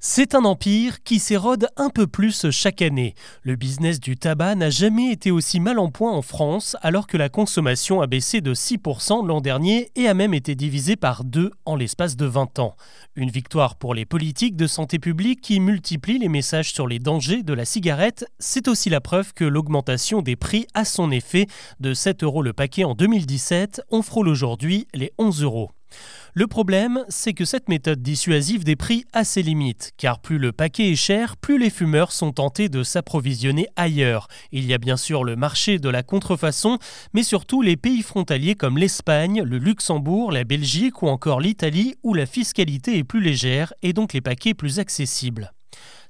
C'est un empire qui s'érode un peu plus chaque année. Le business du tabac n'a jamais été aussi mal en point en France, alors que la consommation a baissé de 6% l'an dernier et a même été divisée par deux en l'espace de 20 ans. Une victoire pour les politiques de santé publique qui multiplient les messages sur les dangers de la cigarette. C'est aussi la preuve que l'augmentation des prix a son effet. De 7 euros le paquet en 2017, on frôle aujourd'hui les 11 euros. Le problème, c'est que cette méthode dissuasive des prix a ses limites, car plus le paquet est cher, plus les fumeurs sont tentés de s'approvisionner ailleurs. Il y a bien sûr le marché de la contrefaçon, mais surtout les pays frontaliers comme l'Espagne, le Luxembourg, la Belgique ou encore l'Italie, où la fiscalité est plus légère et donc les paquets plus accessibles.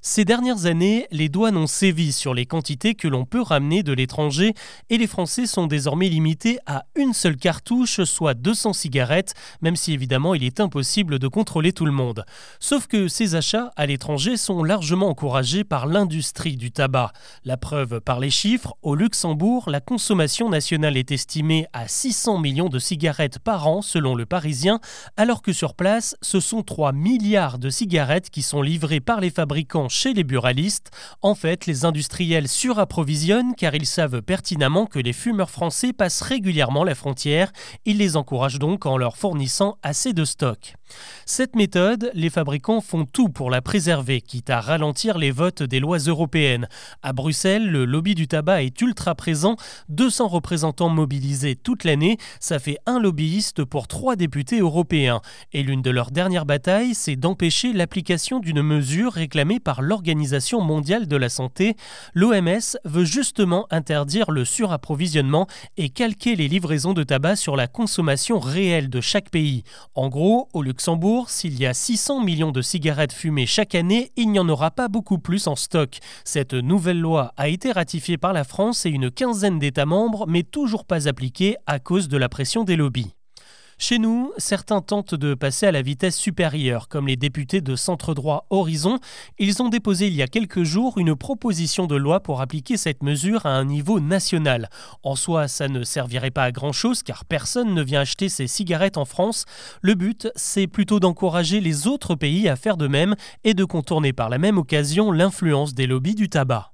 Ces dernières années, les douanes ont sévi sur les quantités que l'on peut ramener de l'étranger et les Français sont désormais limités à une seule cartouche, soit 200 cigarettes, même si évidemment il est impossible de contrôler tout le monde. Sauf que ces achats à l'étranger sont largement encouragés par l'industrie du tabac. La preuve par les chiffres, au Luxembourg, la consommation nationale est estimée à 600 millions de cigarettes par an selon le Parisien, alors que sur place, ce sont 3 milliards de cigarettes qui sont livrées par les fabricants chez les buralistes. En fait, les industriels surapprovisionnent car ils savent pertinemment que les fumeurs français passent régulièrement la frontière. Ils les encouragent donc en leur fournissant assez de stock. Cette méthode, les fabricants font tout pour la préserver, quitte à ralentir les votes des lois européennes. À Bruxelles, le lobby du tabac est ultra présent, 200 représentants mobilisés toute l'année, ça fait un lobbyiste pour trois députés européens. Et l'une de leurs dernières batailles, c'est d'empêcher l'application d'une mesure réclamée par l'Organisation mondiale de la santé, l'OMS veut justement interdire le surapprovisionnement et calquer les livraisons de tabac sur la consommation réelle de chaque pays. En gros, au Luxembourg, s'il y a 600 millions de cigarettes fumées chaque année, il n'y en aura pas beaucoup plus en stock. Cette nouvelle loi a été ratifiée par la France et une quinzaine d'États membres, mais toujours pas appliquée à cause de la pression des lobbies. Chez nous, certains tentent de passer à la vitesse supérieure, comme les députés de centre droit Horizon. Ils ont déposé il y a quelques jours une proposition de loi pour appliquer cette mesure à un niveau national. En soi, ça ne servirait pas à grand-chose car personne ne vient acheter ces cigarettes en France. Le but, c'est plutôt d'encourager les autres pays à faire de même et de contourner par la même occasion l'influence des lobbies du tabac.